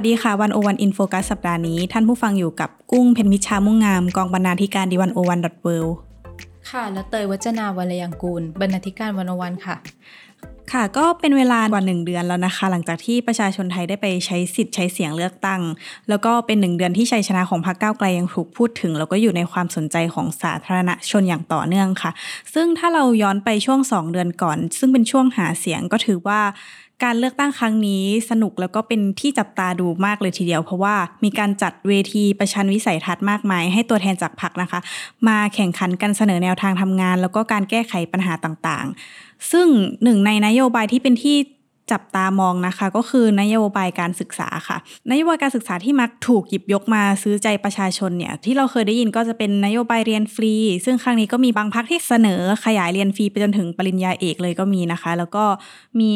สวัสดีค่ะ One O One In Focus สัปดาห์นี้ ท่านผู้ฟังอยู่กับกุ้งเพนมิชามุ่งงามกองบรรณาธิการ The One O One dot worค่ะ และเตยวัจนาวรยังกูล บรรณาธิการ One O One ค่ะ ค่ะก็เป็นเวลากว่าหนึ่งเดือนแล้วนะคะ หลังจากที่ประชาชนไทยได้ไปใช้สิทธิ์ใช้เสียงเลือกตั้ง แล้วก็เป็นหนึ่งเดือนที่ชัยชนะของพรรคก้าวไกลยังถูกพูดถึง แล้วก็อยู่ในความสนใจของสาธารณชนอย่างต่อเนื่องค่ะ ซึ่งถ้าเราย้อนไปช่วง 2 เดือนก่อน ซึ่งเป็นช่วงหาเสียงก็ถือว่า การเลือกตั้งครั้งนี้สนุกแล้วก็เป็นที่จับตาดูมากเลยทีเดียว เพราะว่ามีการจัดเวทีประชันวิสัยทัศน์มากมาย ให้ตัวแทนจากพรรคนะคะ มาแข่งขันกันเสนอแนวทางทำงาน แล้วก็การแก้ไขปัญหาต่างๆ ซึ่งหนึ่งในนโยบายที่เป็นที่จับตามองนะคะก็คือนโยบายการศึกษาค่ะ นโยบายการศึกษาที่มักถูกหยิบยกมาซื้อใจประชาชนเนี่ยที่เราเคยได้ยินก็จะเป็นนโยบายเรียนฟรี ซึ่งครั้งนี้ก็มีบางพักที่เสนอขยายเรียนฟรีไปจนถึงปริญญาเอกเลยก็มีนะคะ แล้วก็มี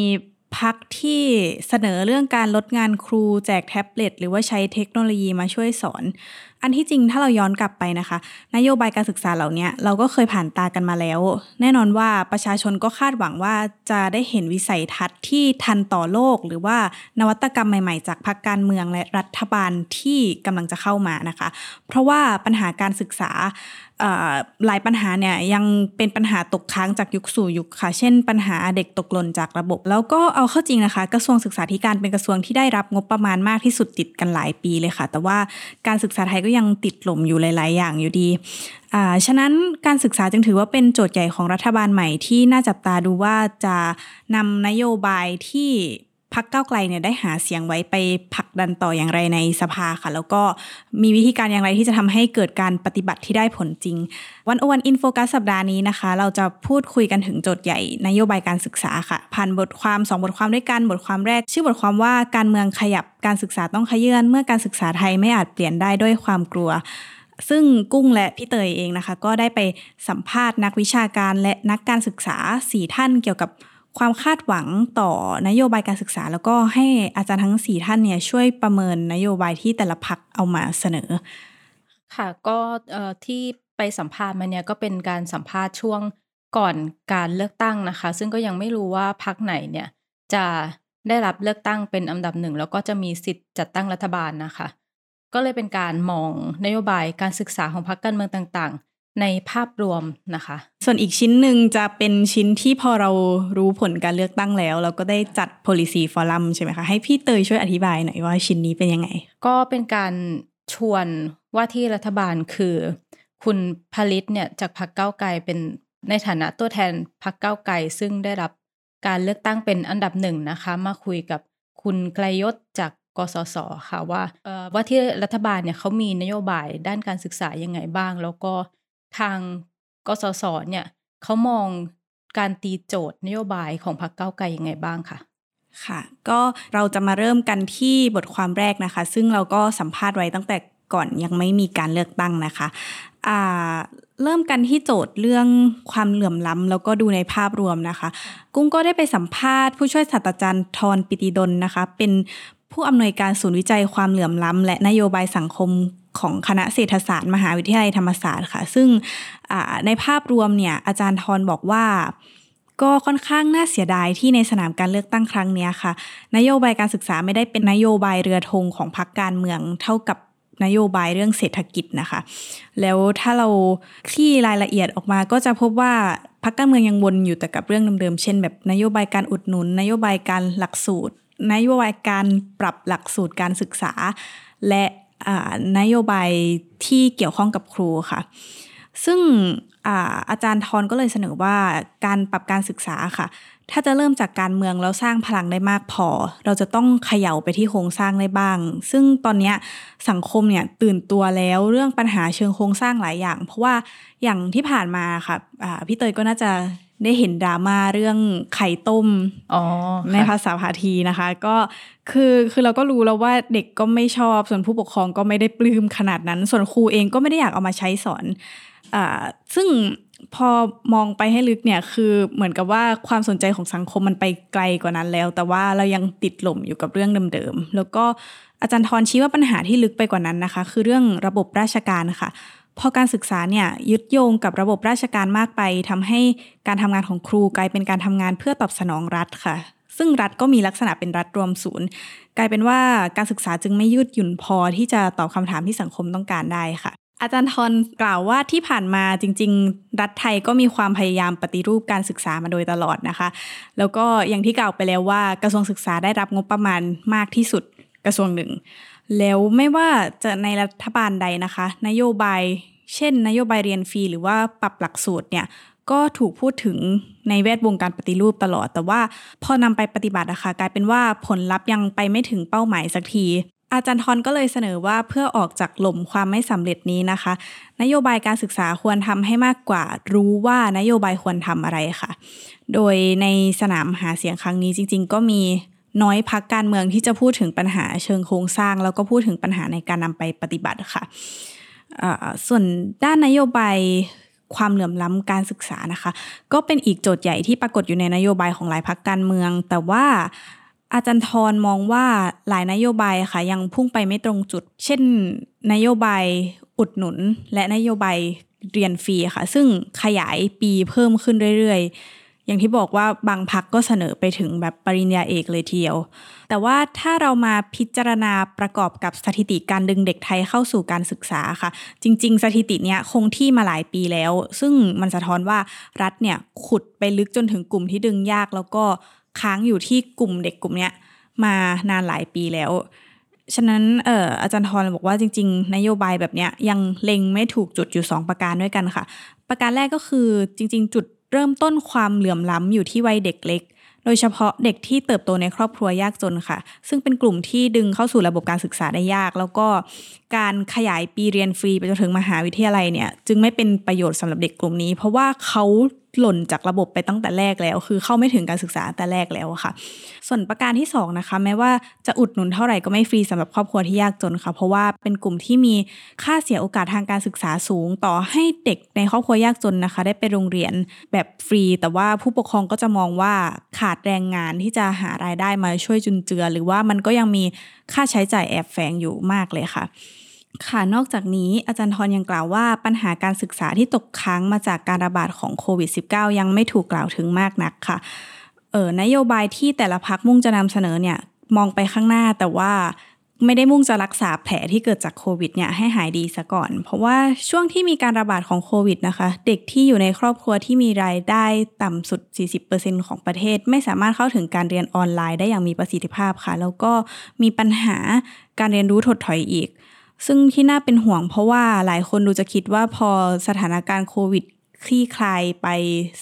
พักที่เสนอเรื่องการลดงานครูแจกแท็บเล็ตหรือว่าใช้เทคโนโลยีมาช่วยสอน อันที่จริงถ้าเราย้อนกลับไปนะคะ นโยบายการศึกษาเหล่านี้เราก็เคยผ่านตากันมาแล้ว แน่นอนว่าประชาชนก็คาดหวังว่าจะได้เห็นวิสัยทัศน์ที่ทันต่อโลก หรือว่านวัตกรรมใหม่ๆ จากพรรคการเมืองและรัฐบาลที่กำลังจะเข้ามานะคะ เพราะว่าปัญหาการศึกษาหลายปัญหาเนี่ยยังเป็นปัญหาตกค้างจากยุคสู่ยุคค่ะ เช่น ปัญหาเด็กตกหล่นจากระบบ แล้วก็เอาเข้าจริงนะคะ กระทรวงศึกษาธิการเป็นกระทรวงที่ได้รับงบประมาณมากที่สุดติดกันหลายปีเลยค่ะ แต่ว่าการศึกษาไทยก็ยังติดหล่มอยู่หลาย ๆ อย่างอยู่ดีอ่าฉะนั้นการศึกษาจึงถือว่าเป็นโจทย์ใหญ่ของรัฐบาลใหม่ที่น่าจับตาดูว่าจะนำนโยบายที่ พักเก้าไกลเนี่ยได้หาเสียงไว้ไปผลักดันต่ออย่างไรในสภาค่ะ แล้วก็มีวิธีการอย่างไรที่จะทำให้เกิดการปฏิบัติที่ได้ผลจริง วันโอวันอินโฟกัสสัปดาห์นี้นะคะ เราจะพูดคุยกันถึงโจทย์ใหญ่นโยบายการศึกษาค่ะ ผ่านบทความ 2 บทความด้วยกันบทความแรก ชื่อบทความว่าการเมืองขยับการศึกษาต้องขยื่นเมื่อการศึกษาไทยไม่อาจเปลี่ยนได้ด้วยความกลัวซึ่งกุ้งและพี่เตยเองนะคะ ก็ได้ไปสัมภาษณ์นักวิชาการและนักการศึกษาสี่ท่านเกี่ยวกับ ความคาดหวังต่อนโยบายการศึกษา แล้วก็ให้อาจารย์ทั้งสี่ท่านเนี่ยช่วยประเมินนโยบายที่แต่ละพักเอามาเสนอ ค่ะก็ที่ไปสัมภาษณ์มาเนี่ยก็เป็นการสัมภาษณ์ช่วงก่อนการเลือกตั้งนะคะ ซึ่งก็ยังไม่รู้ว่าพักไหนเนี่ยจะได้รับเลือกตั้งเป็นอันดับหนึ่งแล้วก็จะมีสิทธิ์จัดตั้งรัฐบาลนะคะ ก็เลยเป็นการมองนโยบายการศึกษาของพรรคการเมืองต่าง ในภาพรวมนะคะ ส่วนอีกชิ้นหนึ่งจะเป็นชิ้นที่พอเรารู้ผลการเลือกตั้งแล้ว เราก็ได้จัด policy forum ใช่ไหมคะ ให้พี่เตยช่วยอธิบายหน่อยว่าชิ้นนี้เป็นยังไง ก็เป็นการชวนว่าที่รัฐบาลคือ คุณผลิตเนี่ยจากพรรคเก้าไกลเป็นในฐานะตัวแทนพรรคเก้าไกลซึ่งได้รับการเลือกตั้งเป็นอันดับหนึ่งนะคะ มาคุยกับคุณไกลยศจากกสศค่ะว่าว่าที่รัฐบาลเนี่ยเขามีนโยบายด้านการศึกษายังไงบ้าง แล้วก็ ทางกสศเนี่ยเขามองการตีโจทย์นโยบายของพรรคเก้าไกลยังไงบ้างคะค่ะ ก็เราจะมาเริ่มกันที่บทความแรกนะคะ ซึ่งเราก็สัมภาษณ์ไว้ตั้งแต่ก่อนยังไม่มีการเลือกตั้งนะคะอ่าเริ่มกันที่โจทย์เรื่องความเหลื่อมล้ำแล้วก็ดูในภาพรวมนะคะ กุ้งก็ได้ไปสัมภาษณ์ผู้ช่วยศาสตราจารย์ทรปิติดลนะคะ เป็นผู้อำนวยการศูนย์วิจัยความเหลื่อมล้ำและนโยบายสังคม ของคณะเศรษฐศาสตร์ มหาวิทยาลัยธรรมศาสตร์ค่ะ ซึ่งในภาพรวมเนี่ยอาจารย์ทรบอกว่าก็ค่อนข้างน่าเสียดายที่ในสนามการเลือกตั้งครั้งนี้ค่ะ นโยบายการศึกษาไม่ได้เป็นนโยบายเรือธงของพรรคการเมืองเท่ากับนโยบายเรื่องเศรษฐกิจนะคะ แล้วถ้าเราคลี่รายละเอียดออกมาก็จะพบว่าพรรคการเมืองยังวนอยู่แต่กับเรื่องเดิมๆ เช่นแบบนโยบายการอุดหนุน นโยบายการหลักสูตร นโยบายการปรับหลักสูตรการศึกษา และ นโยบายที่เกี่ยวข้องกับครูค่ะ ซึ่งอาอาจารย์ทอนก็เลยเสนอว่าการปรับการศึกษาค่ะ ถ้าจะเริ่มจากการเมืองแล้วสร้างพลังได้มากพอ เราจะต้องเขย่าไปที่โครงสร้างได้บ้าง ซึ่งตอนนี้สังคมเนี่ยตื่นตัวแล้วเรื่องปัญหาเชิงโครงสร้างหลายอย่าง เพราะว่าอย่างที่ผ่านมาค่ะพี่เตยก็น่าจะได้เห็นดราม่าเรื่องไข่ต้มอ๋อในภาษาพาทีนะคะ ก็คือคือเราก็รู้แล้วว่าเด็กก็ไม่ชอบส่วนผู้ปกครองก็ไม่ได้ปลื้มขนาดนั้น ส่วนครูเองก็ไม่ได้อยากเอามาใช้สอนอ่าซึ่งพอมองไปให้ลึกเนี่ยคือเหมือนกับว่าความสนใจของสังคมมันไปไกลกว่านั้นแล้ว แต่ว่าเรายังติดหล่มอยู่กับเรื่องเดิมๆแล้วก็อาจารย์ทรชี้ว่าปัญหาที่ลึกไปกว่านั้นนะคะ คือเรื่องระบบราชการค่ะ พอการศึกษาเนี่ยยึดโยงกับระบบราชการมากไปทำให้การทำงานของครูกลายเป็นการทำงานเพื่อตอบสนองรัฐค่ะ ซึ่งรัฐก็มีลักษณะเป็นรัฐรวมศูนย์ กลายเป็นว่าการศึกษาจึงไม่ยืดหยุ่นพอที่จะตอบคำถามที่สังคมต้องการได้ค่ะ อาจารย์ทรกล่าวว่าที่ผ่านมาจริง ๆ รัฐไทยก็มีความพยายามปฏิรูปการศึกษามาโดยตลอดนะคะ แล้วก็อย่างที่กล่าวไปแล้วว่ากระทรวงศึกษาได้รับงบประมาณมากที่สุดกระทรวงหนึ่ง แล้วไม่ว่าจะในรัฐบาลใดนะคะ นโยบาย เช่น นโยบายเรียนฟรีหรือว่าปรับหลักสูตรเนี่ยก็ถูกพูดถึงในแวดวงการปฏิรูปตลอด แต่ว่าพอนำไปปฏิบัตินะคะกลายเป็นว่าผลลัพธ์ยังไปไม่ถึงเป้าหมายสักที อาจารย์ทรก็เลยเสนอว่าเพื่อออกจากหล่มความไม่สำเร็จนี้นะคะ นโยบายการศึกษาควรทำให้มากกว่า รู้ว่านโยบายควรทำอะไรค่ะ โดยในสนามหาเสียงครั้งนี้จริง ๆ ก็มี น้อยพักการเมืองที่จะพูดถึงปัญหาเชิงโครงสร้าง แล้วก็พูดถึงปัญหาในการนำไปปฏิบัติค่ะส่วนด้านนโยบายความเหลื่อมล้ำการศึกษานะคะ ก็เป็นอีกโจทย์ใหญ่ที่ปรากฏอยู่ในนโยบายของหลายพักการเมือง แต่ว่าอาจารย์ทรมองว่าหลายนโยบายค่ะ ยังพุ่งไปไม่ตรงจุด เช่น นโยบายอุดหนุน และนโยบายเรียนฟรีค่ะ ซึ่งขยายปีเพิ่มขึ้นเรื่อยๆ อย่างที่บอกว่าบางพักก็เสนอไปถึงแบบปริญญาเอกเลยทีเดียว แต่ว่าถ้าเรามาพิจารณาประกอบกับสถิติการดึงเด็กไทยเข้าสู่การศึกษาค่ะ จริง ๆ สถิติเนี้ยคงที่มาหลายปีแล้ว ซึ่งมันสะท้อนว่ารัฐเนี่ยขุดไปลึกจนถึงกลุ่มที่ดึงยาก แล้วก็ค้างอยู่ที่กลุ่มเด็กกลุ่มเนี้ยมานานหลายปีแล้วฉะนั้นเอ่ออาจารย์ทรบอกว่าจริง ๆ นโยบายแบบเนี้ยยังเล็งไม่ถูกจุดอยู่ 2 ประการด้วยกันค่ะ ประการแรกก็คือจริง ๆ จุด เริ่มต้นความเหลื่อมล้ำอยู่ที่วัยเด็กเล็ก โดยเฉพาะเด็กที่เติบโตในครอบครัวยากจนค่ะ ซึ่งเป็นกลุ่มที่ดึงเข้าสู่ระบบการศึกษาได้ยาก แล้วก็การขยายปีเรียนฟรีไปจนถึงมหาวิทยาลัยเนี่ย จึงไม่เป็นประโยชน์สำหรับเด็กกลุ่มนี้ เพราะว่าเขา หล่นจากระบบไปตั้งแต่แรกแล้ว คือเข้าไม่ถึงการศึกษาแต่แรกแล้วค่ะ ส่วนประการที่2นะคะแม้ว่าจะอุดหนุนเท่าไหร่ก็ไม่ฟรีสำหรับครอบครัวที่ยากจนค่ะ เพราะว่าเป็นกลุ่มที่มีค่าเสียโอกาสทางการศึกษาสูง ต่อให้เด็กในครอบครัวยากจนนะคะ ได้ไปโรงเรียนแบบฟรี แต่ว่าผู้ปกครองก็จะมองว่าขาดแรงงานที่จะหารายได้มาช่วยจุนเจือ หรือว่ามันก็ยังมีค่าใช้จ่ายแอบแฝงอยู่มากเลยค่ะ ค่ะ นอกจากนี้อาจารย์ทรยังกล่าวว่าปัญหาการศึกษาที่ตกค้างมาจากการระบาดของโควิด -19 ยังไม่ถูกกล่าวถึงมากนักค่ะเออนโยบายที่แต่ละพักมุ่งจะนำเสนอเนี่ยมองไปข้างหน้าแต่ว่าไม่ได้มุ่งจะรักษาแผลที่เกิดจากโควิดเนี่ยให้หายดีซะก่อน เพราะว่าช่วงที่มีการระบาดของโควิดนะคะ เด็กที่อยู่ในครอบครัวที่มีรายได้ต่ำสุด 40%ของประเทศ ไม่สามารถเข้าถึงการเรียนออนไลน์ได้อย่างมีประสิทธิภาพค่ะ แล้วก็มีปัญหาการเรียนรู้ถดถอยอีก ซึ่งที่น่าเป็นห่วงเพราะว่าหลายคนดูจะคิดว่าพอสถานการณ์โควิดคลี่คลายไป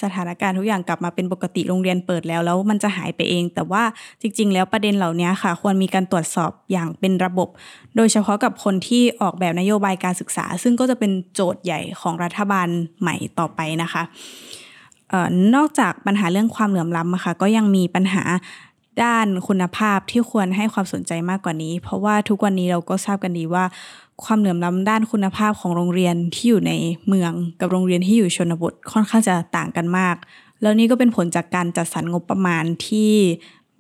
สถานการณ์ทุกอย่างกลับมาเป็นปกติโรงเรียนเปิดแล้วแล้วมันจะหายไปเอง แต่ว่าจริง ๆ แล้วประเด็นเหล่านี้ค่ะ ควรมีการตรวจสอบอย่างเป็นระบบ โดยเฉพาะกับคนที่ออกแบบนโยบายการศึกษา ซึ่งก็จะเป็นโจทย์ใหญ่ของรัฐบาลใหม่ต่อไปนะคะออนอกจากปัญหาเรื่องความเหลื่อมล้ำะค่ะก็ยังมีปัญหา ด้านคุณภาพที่ควรให้ความสนใจมากกว่านี้ เพราะว่าทุกวันนี้เราก็ทราบกันดีว่า ความเหลื่อมล้ำด้านคุณภาพของโรงเรียนที่อยู่ในเมืองกับโรงเรียนที่อยู่ชนบทค่อนข้างจะต่างกันมาก แล้วนี่ก็เป็นผลจากการจัดสรรงบประมาณที่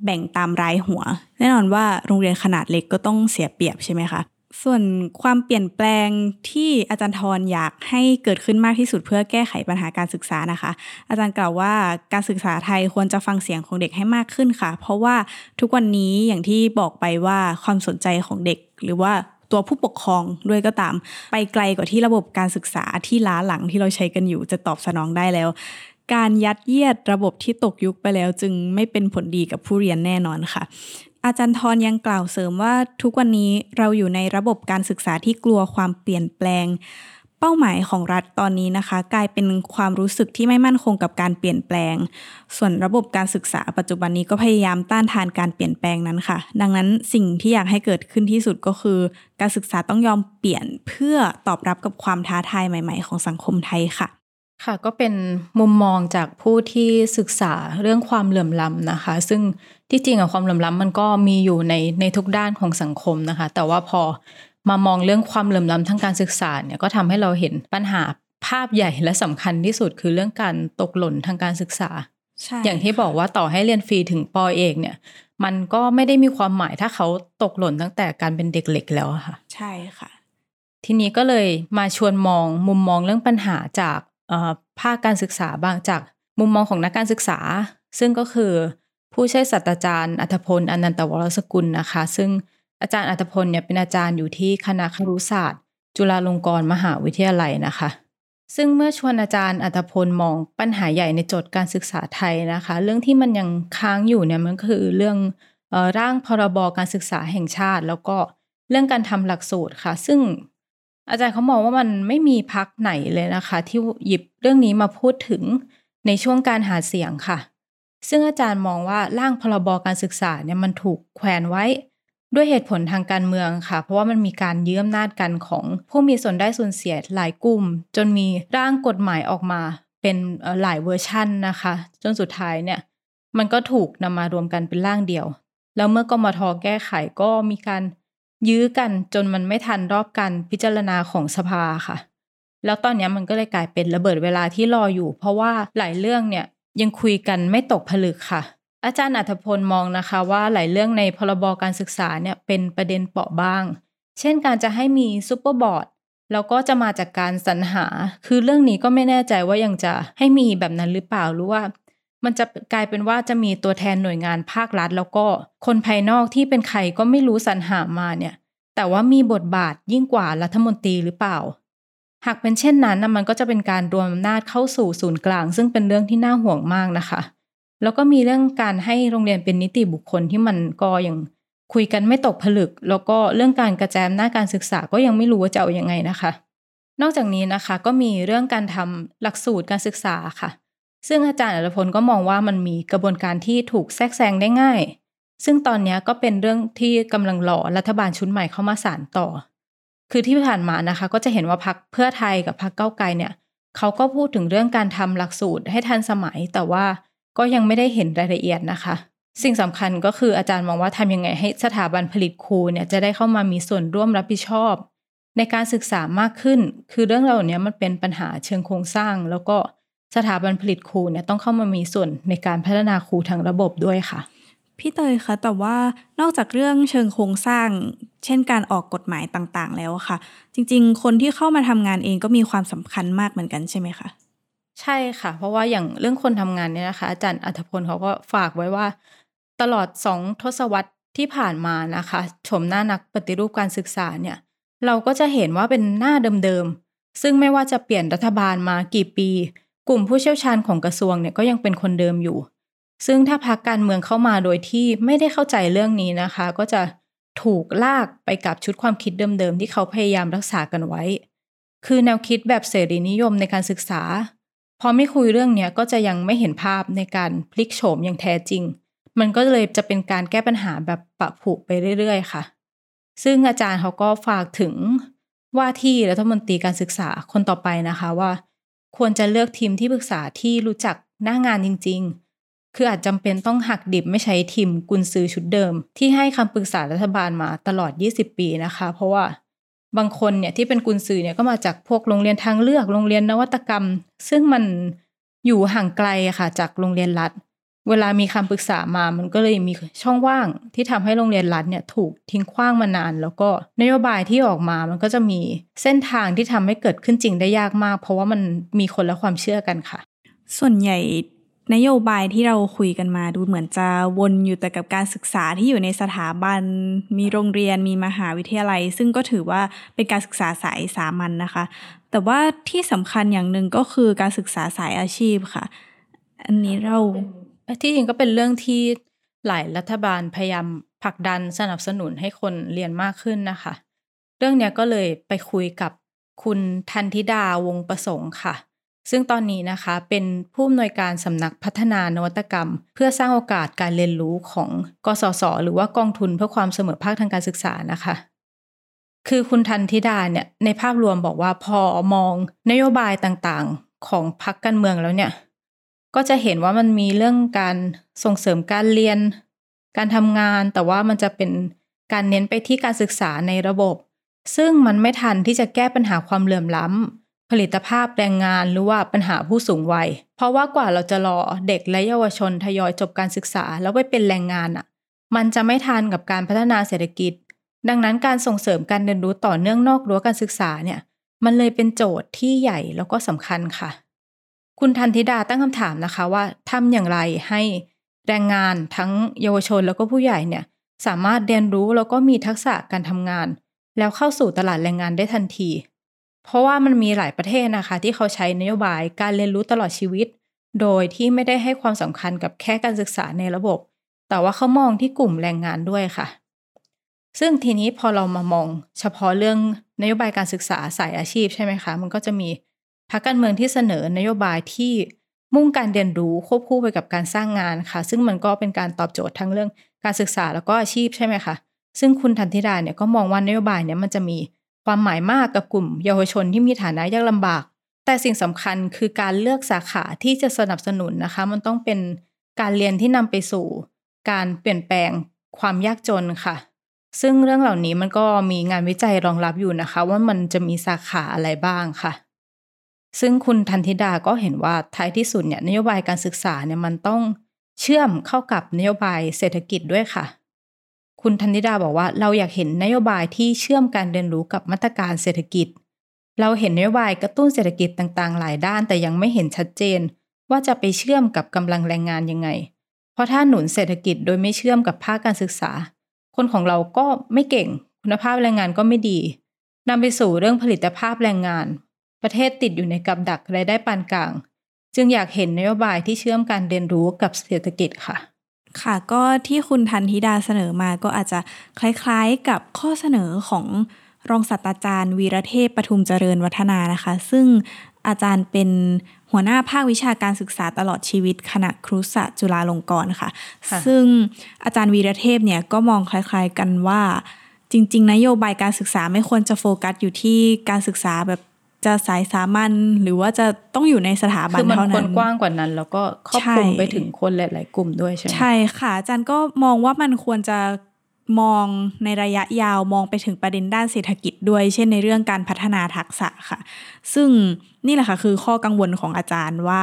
แบ่งตามรายหัว แน่นอนว่าโรงเรียนขนาดเล็กก็ต้องเสียเปรียบใช่ไหมคะ ส่วนความเปลี่ยนแปลงที่อาจารย์ทรอยากให้เกิดขึ้นมากที่สุดเพื่อแก้ไขปัญหาการศึกษานะคะ อาจารย์กล่าวว่าการศึกษาไทยควรจะฟังเสียงของเด็กให้มากขึ้นค่ะ เพราะว่าทุกวันนี้อย่างที่บอกไปว่าความสนใจของเด็ก หรือว่าตัวผู้ปกครองด้วยก็ตาม ไปไกลกว่าที่ระบบการศึกษาที่ล้าหลังที่เราใช้กันอยู่จะตอบสนองได้แล้ว การยัดเยียดระบบที่ตกยุคไปแล้ว จึงไม่เป็นผลดีกับผู้เรียนแน่นอนค่ะ อาจารย์ทรยังกล่าวเสริมว่าทุกวันนี้เราอยู่ในระบบการศึกษาที่กลัวความเปลี่ยนแปลง เป้าหมายของรัฐตอนนี้นะคะ กลายเป็นความรู้สึกที่ไม่มั่นคงกับการเปลี่ยนแปลง ส่วนระบบการศึกษาปัจจุบันนี้ก็พยายามต้านทานการเปลี่ยนแปลงนั้นค่ะ ดังนั้นสิ่งที่อยากให้เกิดขึ้นที่สุดก็คือ การศึกษาต้องยอมเปลี่ยนเพื่อตอบรับกับความท้าทายใหม่ ๆ ของสังคมไทยค่ะ ค่ะก็เป็นมุมมองจากผู้ที่ศึกษาเรื่องความเหลื่อมล้ำนะคะ ซึ่งที่จริงอะความเหลื่อมล้ำมันก็มีอยู่ในในทุกด้านของสังคมนะคะ แต่ว่าพอมามองเรื่องความเหลื่อมล้ำทางการศึกษาเนี่ยก็ทำให้เราเห็นปัญหาภาพใหญ่และสำคัญที่สุดคือเรื่องการตกหล่นทางการศึกษาใช่อย่างที่บอกว่าต่อให้เรียนฟรีถึงปอเอกเนี่ย มันก็ไม่ได้มีความหมายถ้าเขาตกหล่นตั้งแต่การเป็นเด็กเล็กแล้วอะค่ะ ใช่ค่ะ ทีนี้ก็เลยมาชวนมองมุมมองเรื่องปัญหาจากเอ่อ ภาคการศึกษาบางจากมุมมองของนักการศึกษา ซึ่งก็คือผู้ช่วยศาสตราจารย์อัธพลอนันตวรสกุลนะคะ ซึ่งอาจารย์อัธพลเนี่ยเป็นอาจารย์อยู่ที่คณะครุศาสตร์ จุฬาลงกรณ์มหาวิทยาลัยนะคะ ซึ่งเมื่อชวนอาจารย์อัธพลมองปัญหาใหญ่ในโจทย์การศึกษาไทยนะคะ เรื่องที่มันยังค้างอยู่เนี่ยมันก็คือเรื่องร่างพรบการศึกษาแห่งชาติ แล้วก็เรื่องการทำหลักสูตรค่ะ ซึ่ง อาจารย์เขามองว่ามันไม่มีพักไหนเลยนะคะ ที่หยิบเรื่องนี้มาพูดถึงในช่วงการหาเสียงค่ะ ซึ่งอาจารย์มองว่าร่างพรบการศึกษาเนี่ยมันถูกแขวนไว้ด้วยเหตุผลทางการเมืองค่ะ เพราะว่ามันมีการยื้ออำนาจกันของผู้มีส่วนได้ส่วนเสียหลายกลุ่ม จนมีร่างกฎหมายออกมาเป็นหลายเวอร์ชั่นนะคะ จนสุดท้ายเนี่ย มันก็ถูกนำมารวมกันเป็นร่างเดียว แล้วเมื่อกมธ.แก้ไขก็มีการ ยื้อกันจนมันไม่ทันรอบการพิจารณาของสภาค่ะ แล้วตอนนี้มันก็เลยกลายเป็นระเบิดเวลาที่รออยู่ เพราะว่าหลายเรื่องเนี่ยยังคุยกันไม่ตกผลึกค่ะ อาจารย์อรรถพลมองนะคะ ว่าหลายเรื่องในพรบการศึกษาเนี่ยเป็นประเด็นเปราะบาง เช่นการจะให้มี super boardแล้วก็จะมาจากการสรรหา คือเรื่องนี้ก็ไม่แน่ใจว่ายังจะให้มีแบบนั้นหรือเปล่าหรือว่า มันจะกลายเป็นว่าจะมีตัวแทนหน่วยงานภาครัฐ แล้วก็คนภายนอกที่เป็นใครก็ไม่รู้สรรหามาเนี่ย แต่ว่ามีบทบาทยิ่งกว่ารัฐมนตรีหรือเปล่า หากเป็นเช่นนั้นนะมันก็จะเป็นการรวมอำนาจเข้าสู่ศูนย์กลาง ซึ่งเป็นเรื่องที่น่าห่วงมากนะคะ แล้วก็มีเรื่องการให้โรงเรียนเป็นนิติบุคคลที่มันก็ยังคุยกันไม่ตกผลึก แล้วก็เรื่องการกระจายอำนาจการศึกษาก็ยังไม่รู้ว่าจะเอาอยัางไงนะคะ นอกจากนี้นะคะก็มีเรื่องการทำหลักสูตรการศึกษาค่ะ ซึ่งอาจารย์อัตพลก็มองว่ามันมีกระบวนการที่ถูกแทรกแซงได้ง่าย ซึ่งตอนนี้ก็เป็นเรื่องที่กำลังรอรัฐบาลชุดใหม่เข้ามาสานต่อ คือที่ผ่านมานะคะ ก็จะเห็นว่าพักเพื่อไทยกับพักเก้าไกลเนี่ยเขาก็พูดถึงเรื่องการทำหลักสูตรให้ทันสมัย แต่ว่าก็ยังไม่ได้เห็นรายละเอียดนะคะ สิ่งสำคัญก็คืออาจารย์มองว่าทำยังไงให้สถาบันผลิตครูเนี่ยจะได้เข้ามามีส่วนร่วมรับผิดชอบ ในการศึกษามากขึ้น คือเรื่องเหล่านี้มันเป็นปัญหาเชิงโครงสร้าง แล้วก็ สถาบันผลิตครูเนี่ยต้องเข้ามามีส่วนในการพัฒนาครูทางระบบด้วยค่ะ พี่เตยคะแต่ว่านอกจากเรื่องเชิงโครงสร้าง เช่นการออกกฎหมายต่างๆ แล้วอะค่ะ จริง ๆ คนที่เข้ามาทำงานเองก็มีความสำคัญมากเหมือนกันใช่ไหมคะใช่ค่ะ เพราะว่าอย่างเรื่องคนทำงานเนี่ยนะคะ อาจารย์อัธพลเขาก็ฝากไว้ว่า ตลอดสองทศวรรษที่ผ่านมานะคะชมหน้านักปฏิรูปการศึกษาเนี่ย เราก็จะเห็นว่าเป็นหน้าเดิมๆซึ่งไม่ว่าจะเปลี่ยนรัฐบาลมากี่ปี กลุ่มผู้เชี่ยวชาญของกระทรวงเนี่ยก็ยังเป็นคนเดิมอยู่ ซึ่งถ้าพักการเมืองเข้ามาโดยที่ไม่ได้เข้าใจเรื่องนี้นะคะ ก็จะถูกลากไปกับชุดความคิดเดิมๆที่เขาพยายามรักษากันไว้ คือแนวคิดแบบเสรีนิยมในการศึกษา พอไม่คุยเรื่องเนี้ยก็จะยังไม่เห็นภาพในการพลิกโฉมอย่างแท้จริง มันก็เลยจะเป็นการแก้ปัญหาแบบปะผุไปเรื่อยๆ ค่ะ ซึ่งอาจารย์เขาก็ฝากถึงว่าที่รัฐมนตรีการศึกษาคนต่อไปนะคะว่า ควรจะเลือกทีมที่ปรึกษาที่รู้จักหน้างานจริง ๆ คืออาจจำเป็นต้องหักดิบไม่ใช้ทีมกุนซือชุดเดิม ที่ให้คำปรึกษารัฐบาลมาตลอด 20 ปีนะคะ เพราะว่าบางคนเนี่ยที่เป็นกุนซือเนี่ยก็มาจากพวกโรงเรียนทางเลือกโรงเรียนนวัตกรรม ซึ่งมันอยู่ห่างไกลอะค่ะจากโรงเรียนรัฐ เวลามีคำปรึกษามามันก็เลยมีช่องว่างที่ทำให้โรงเรียนรัฐเนี่ยถูกทิ้งขว้างมานาน แล้วก็นโยบายที่ออกมามันก็จะมีเส้นทางที่ทำให้เกิดขึ้นจริงได้ยากมาก เพราะว่ามันมีคนละความเชื่อกันค่ะ ส่วนใหญ่นโยบายที่เราคุยกันมาดูเหมือนจะวนอยู่แต่กับการศึกษาที่อยู่ในสถาบัน มีโรงเรียนมีมหาวิทยาลัย ซึ่งก็ถือว่าเป็นการศึกษาสายสามัญนนะคะ แต่ว่าที่สำคัญอย่างหนึ่งก็คือการศึกษาสายอาชีพค่ะ อันนี้เรา ที่จริงก็เป็นเรื่องที่หลายรัฐบาลพยายามผลักดันสนับสนุนให้คนเรียนมากขึ้นนะคะ เรื่องเนี้ยก็เลยไปคุยกับคุณทันธิดาวงประสงค์ค่ะ ซึ่งตอนนี้นะคะเป็นผู้อำนวยการสำนักพัฒนานวัตกรรม เพื่อสร้างโอกาสการเรียนรู้ของกสศหรือว่ากองทุนเพื่อความเสมอภาคทางการศึกษานะคะ คือคุณทันธิดาเนี่ยในภาพรวมบอกว่าพอมองนโยบายต่างๆ ของพรรคการเมืองแล้วเนี่ย ก็จะเห็นว่ามันมีเรื่องการส่งเสริมการเรียน การทำงาน แต่ว่ามันจะเป็นการเน้นไปที่การศึกษาในระบบ ซึ่งมันไม่ทันที่จะแก้ปัญหาความเหลื่อมล้ำ ผลิตภาพแรงงานหรือว่าปัญหาผู้สูงวัย เพราะว่ากว่าเราจะรอเด็กและเยาวชนทยอยจบการศึกษาแล้วไปเป็นแรงงานอะ มันจะไม่ทันกับการพัฒนาเศรษฐกิจ ดังนั้นการส่งเสริมการเรียนรู้ต่อเนื่องนอกรั้วการศึกษาเนี่ย มันเลยเป็นโจทย์ที่ใหญ่แล้วก็สำคัญค่ะ คุณทันธิดาตั้งคำถามนะคะว่าทำอย่างไรให้แรงงานทั้งเยาวชนแล้วก็ผู้ใหญ่เนี่ยสามารถเรียนรู้แล้วก็มีทักษะการทำงาน แล้วเข้าสู่ตลาดแรงงานได้ทันที เพราะว่ามันมีหลายประเทศนะคะ ที่เขาใช้นโยบายการเรียนรู้ตลอดชีวิต โดยที่ไม่ได้ให้ความสำคัญกับแค่การศึกษาในระบบ แต่ว่าเขามองที่กลุ่มแรงงานด้วยค่ะ ซึ่งทีนี้พอเรามามอง เฉพาะเรื่องนโยบายการศึกษาสายอาชีพใช่ไหมคะ มันก็จะมี พรรคการเมืองที่เสนอนโยบายที่มุ่งการเรียนรู้ควบคู่ไปกับการสร้างงานค่ะ ซึ่งมันก็เป็นการตอบโจทย์ทั้งเรื่องการศึกษาแล้วก็อาชีพใช่ไหมคะซึ่งคุณทันธิดาเนี่ยก็มองว่านโยบายเนี่ยมันจะมีความหมายมากกับกลุ่มเยาวชนที่มีฐานะยากลำบาก แต่สิ่งสำคัญคือการเลือกสาขาที่จะสนับสนุนนะคะ มันต้องเป็นการเรียนที่นำไปสู่ การเปลี่ยนแปลงความยากจนค่ะ ซึ่งเรื่องเหล่านี้มันก็มีงานวิจัยรองรับอยู่นะคะ ว่ามันจะมีสาขาอะไรบ้างค่ะ ซึ่งคุณทันธิดาก็เห็นว่าท้ายที่สุดเนี่ยนโยบายการศึกษาเนี่ยมันต้องเชื่อมเข้ากับนโยบายเศรษฐกิจด้วยค่ะ คุณธันธิดาบอกว่าเราอยากเห็นนโยบายที่เชื่อมการเรียนรู้กับมาตรการเศรษฐกิจ เราเห็นนโยบายกระตุ้นเศรษฐกิจต่างๆ หลายด้าน แต่ยังไม่เห็นชัดเจน ว่าจะไปเชื่อมกับกำลังแรงงานยังไง เพราะถ้าหนุนเศรษฐกิจโดยไม่เชื่อมกับภาคการศึกษา คนของเราก็ไม่เก่ง คุณภาพแรงงานก็ไม่ดีนำไปสู่เรื่องผลิตภาพแรงงาน ประเทศติดอยู่ในกับดักรายได้ปานกลาง จึงอยากเห็นนโยบายที่เชื่อมการเรียนรู้กับเศรษฐกิจค่ะ ค่ะก็ที่คุณทันธิดาเสนอมาก็อาจจะคล้ายๆกับข้อเสนอของรองศาสตราจารย์ วีระเทพปทุมเจริญวัฒนานะคะ ซึ่งอาจารย์เป็นหัวหน้าภาควิชาการศึกษาตลอดชีวิตคณะครุศาสตร์จุฬาลงกรณ์ค่ะค่ะซึ่งอาจารย์วีระเทพเนี่ยก็มองคล้าย ๆกันว่าจริง ๆ นโยบายการศึกษาไม่ควรจะโฟกัสอยู่ที่การศึกษาแบบ จะสายสามัญหรือว่าจะต้องอยู่ในสถาบันคือมันเท่าควนั้รนกว้างกว่านั้น แล้วก็ครอบคลุมใช่ไปถึงคนหลาย ๆ กลุ่มด้วยใช่ไหมใช่ค่ะอาจารย์ก็มองว่ามันควรจะมองในระยะยาวมองไปถึงประเด็นด้านเศรษฐกิจด้วย เช่นในเรื่องการพัฒนาทักษะค่ะ ซึ่งนี่แหละค่ะคือข้อกังวลของอาจารย์ว่า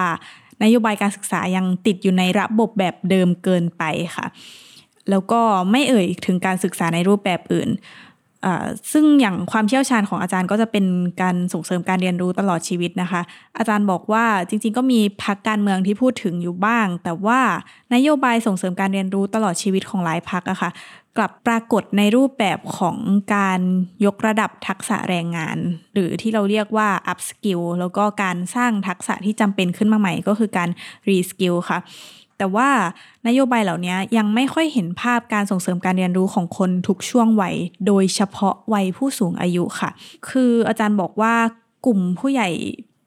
นโยบายการศึกษายังติดอยู่ในระบบแบบเดิมเกินไปค่ะ แล้วก็ไม่เอ่ยถึงการศึกษาในรูปแบบอื่นอ่า ซึ่งอย่างความเชี่ยวชาญของอาจารย์ก็จะเป็นการส่งเสริมการเรียนรู้ตลอดชีวิตนะคะ อาจารย์บอกว่าจริง ๆ ก็มีพักการเมืองที่พูดถึงอยู่บ้าง แต่ว่านโยบายส่งเสริมการเรียนรู้ตลอดชีวิตของหลายพักอะค่ะ กลับปรากฏในรูปแบบของการยกระดับทักษะแรงงาน หรือที่เราเรียกว่า up skill แล้วก็การสร้างทักษะที่จำเป็นขึ้นมาใหม่ก็คือการ re skill ค่ะ แต่ว่านโยบายเหล่านี้ยังไม่ค่อยเห็นภาพการส่งเสริมการเรียนรู้ของคนทุกช่วงวัย โดยเฉพาะวัยผู้สูงอายุค่ะ คืออาจารย์บอกว่ากลุ่มผู้ใหญ่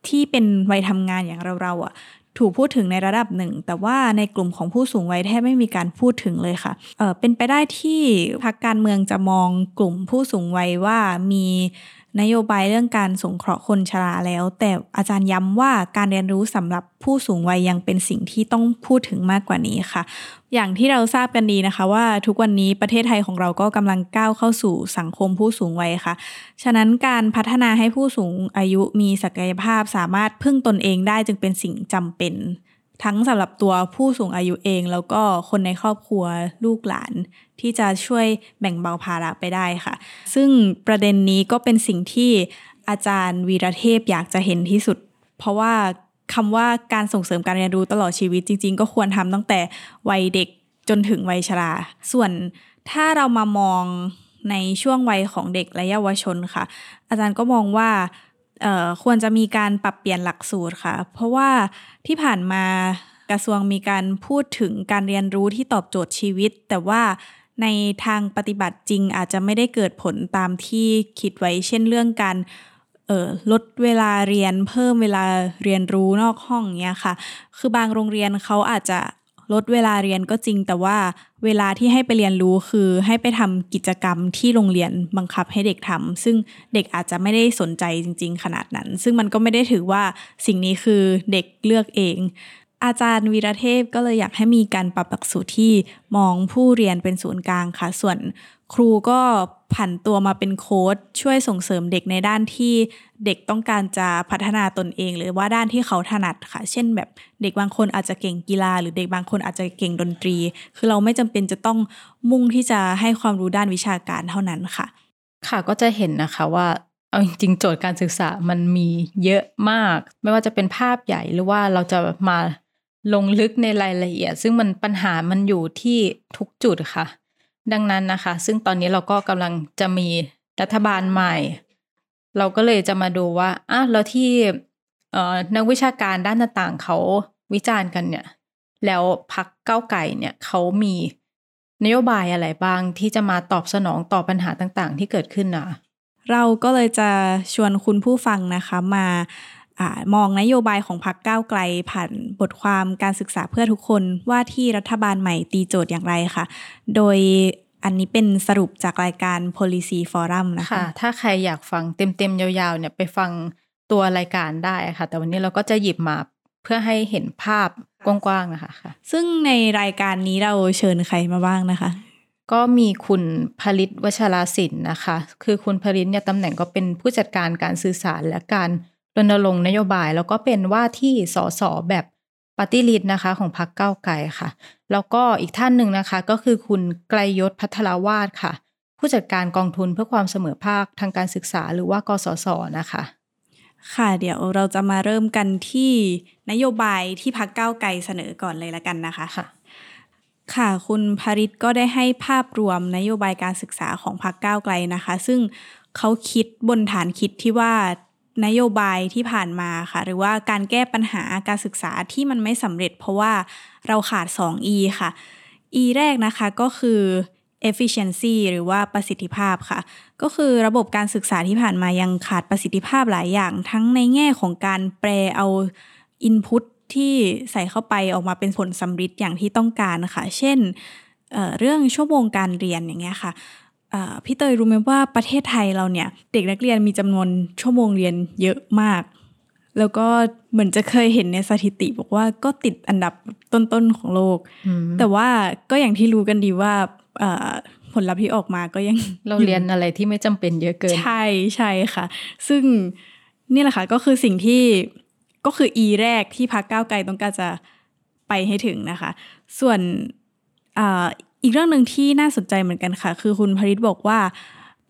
ที่เป็นวัยทำงานอย่างเราๆอะถูกพูดถึงในระดับหนึ่ง แต่ว่าในกลุ่มของผู้สูงวัยแทบไม่มีการพูดถึงเลยค่ะเออเป็นไปได้ที่พรรคการเมืองจะมองกลุ่มผู้สูงวัยว่ามี นโยบายเรื่องการสงเคราะห์คนชราแล้ว แต่อาจารย์ย้ำว่าการเรียนรู้สำหรับผู้สูงวัยยังเป็นสิ่งที่ต้องพูดถึงมากกว่านี้ค่ะ อย่างที่เราทราบกันดีนะคะ ว่าทุกวันนี้ประเทศไทยของเราก็กำลังก้าวเข้าสู่สังคมผู้สูงวัยค่ะ ฉะนั้นการพัฒนาให้ผู้สูงอายุมีศักยภาพสามารถพึ่งตนเองได้จึงเป็นสิ่งจำเป็น ทั้งสำหรับตัวผู้สูงอายุเอง แล้วก็คนในครอบครัวลูกหลาน ที่จะช่วยแบ่งเบาภาระไปได้ค่ะ ซึ่งประเด็นนี้ก็เป็นสิ่งที่อาจารย์วีระเทพอยากจะเห็นที่สุด เพราะว่าคำว่าการส่งเสริมการเรียนรู้ตลอดชีวิตจริง ๆ ก็ควรทำตั้งแต่วัยเด็กจนถึงวัยชรา ส่วนถ้าเรามามองในช่วงวัยของเด็กและเยาวชนค่ะ อาจารย์ก็มองว่า ควรจะมีการปรับเปลี่ยนหลักสูตรค่ะ เพราะว่าที่ผ่านมากระทรวงมีการพูดถึงการเรียนรู้ที่ตอบโจทย์ชีวิต แต่ว่าในทางปฏิบัติจริงอาจจะไม่ได้เกิดผลตามที่คิดไว้ เช่นเรื่องการลดเวลาเรียนเพิ่มเวลาเรียนรู้นอกห้องเนี้ยค่ะ คือบางโรงเรียนเขาอาจจะ ลดเวลาเรียนก็จริง แต่ว่าเวลาที่ให้ไปเรียนรู้คือให้ไปทำกิจกรรมที่โรงเรียนบังคับให้เด็กทำซึ่งเด็กอาจจะไม่ได้สนใจจริง ๆ ขนาดนั้น ซึ่งมันก็ไม่ได้ถือว่าสิ่งนี้คือเด็กเลือกเอง อาจารย์วีระเทพก็เลยอยากให้มีการปรับหลักสูตรที่มองผู้เรียนเป็นศูนย์กลางค่ะ ส่วนครูก็ ผันตัวมาเป็นโค้ชช่วยส่งเสริมเด็กในด้านที่เด็กต้องการจะพัฒนาตนเอง หรือว่าด้านที่เขาถนัดค่ะ เช่นแบบเด็กบางคนอาจจะเก่งกีฬา หรือเด็กบางคนอาจจะเก่งดนตรี คือเราไม่จำเป็นจะต้องมุ่งที่จะให้ความรู้ด้านวิชาการเท่านั้นค่ะ ค่ะก็จะเห็นนะคะว่าเอาจริงๆโจทย์การศึกษามันมีเยอะมาก ไม่ว่าจะเป็นภาพใหญ่หรือว่าเราจะมาลงลึกในรายละเอียด ซึ่งมันปัญหามันอยู่ที่ทุกจุดค่ะ ดังนั้นนะคะ ซึ่งตอนนี้เราก็กำลังจะมีรัฐบาลใหม่ เราก็เลยจะมาดูว่าอะแล้วที่นักวิชาการด้านต่างๆเขาวิจารณ์กันเนี่ย แล้วพักเก้าไก่เนี่ยเขามีนโยบายอะไรบ้างที่จะมาตอบสนองต่อปัญหาต่างๆ ที่เกิดขึ้นนะเราก็เลยจะชวนคุณผู้ฟังนะคะมา มองนโยบายของพรรคก้าวไกลผ่านบทความการศึกษาเพื่อทุกคนว่าที่รัฐบาลใหม่ตีโจทย์อย่างไรค่ะ โดยอันนี้เป็นสรุปจากรายการ policy forum นะคะคะถ้าใครอยากฟังเต็มๆ ยาวๆ เนี่ยไปฟังตัวรายการได้ค่ะ แต่วันนี้เราก็จะหยิบมาเพื่อให้เห็นภาพกว้างๆนะคะค่ะ ซึ่งในรายการนี้เราเชิญใครมาบ้างนะคะ ก็มีคุณผลิตวชราศิลป์นะคะ คือคุณผลิตเนี่ยตำแหน่งก็เป็นผู้จัดการการสื่อสารและการ รณรงค์นโยบาย แล้วก็เป็นว่าที่สสแบบปฏิริษนะคะ ของพรรคเก้าไกลค่ะ แล้วก็อีกท่านหนึ่งนะคะ ก็คือคุณไกลยศพัทรวาดค่ะ ผู้จัดการกองทุนเพื่อความเสมอภาคทางการศึกษาหรือว่ากสศนะคะ ค่ะ เดี๋ยวเราจะมาเริ่มกันที่นโยบายที่พักเก้าไกลเสนอก่อนเลยละกันนะคะค่ะค่ะ คุณภริตก็ได้ให้ภาพรวมนโยบายการศึกษาของพักเก้าไกลนะคะ ซึ่งเขาคิดบนฐานคิดที่ว่า นโยบายที่ผ่านมาค่ะ หรือว่าการแก้ปัญหาการศึกษาที่มันไม่สำเร็จ เพราะว่าเราขาด 2 E ค่ะ E แรกนะคะก็คือ efficiency หรือว่าประสิทธิภาพค่ะ ก็คือระบบการศึกษาที่ผ่านมายังขาดประสิทธิภาพหลายอย่าง ทั้งในแง่ของการแปลเอา input ที่ใส่เข้าไปออกมาเป็นผลสำเร็จอย่างที่ต้องการค่ะเช่นเเรื่องชั่วโมงการเรียนอย่างเงี้ยค่ะ พี่เตยรู้ไหมว่าประเทศไทยเราเนี่ย เด็กนักเรียนมีจำนวนชั่วโมงเรียนเยอะมาก แล้วก็เหมือนจะเคยเห็นในสถิติบอกว่าก็ติดอันดับต้นๆของโลก แต่ว่าก็อย่างที่รู้กันดีว่าผลลัพธ์ที่ออกมาก็ยังเราเรียนอะไรที่ไม่จำเป็นเยอะเกิน ใช่ใช่ค่ะ ซึ่งนี่แหละค่ะก็คือสิ่งที่ก็คือ E แรกที่พักก้าวไกลต้องการจะไปให้ถึงนะคะ ส่วน อีกเรื่องหนึ่งที่น่าสนใจเหมือนกันค่ะ คือคุณพริตบอกว่า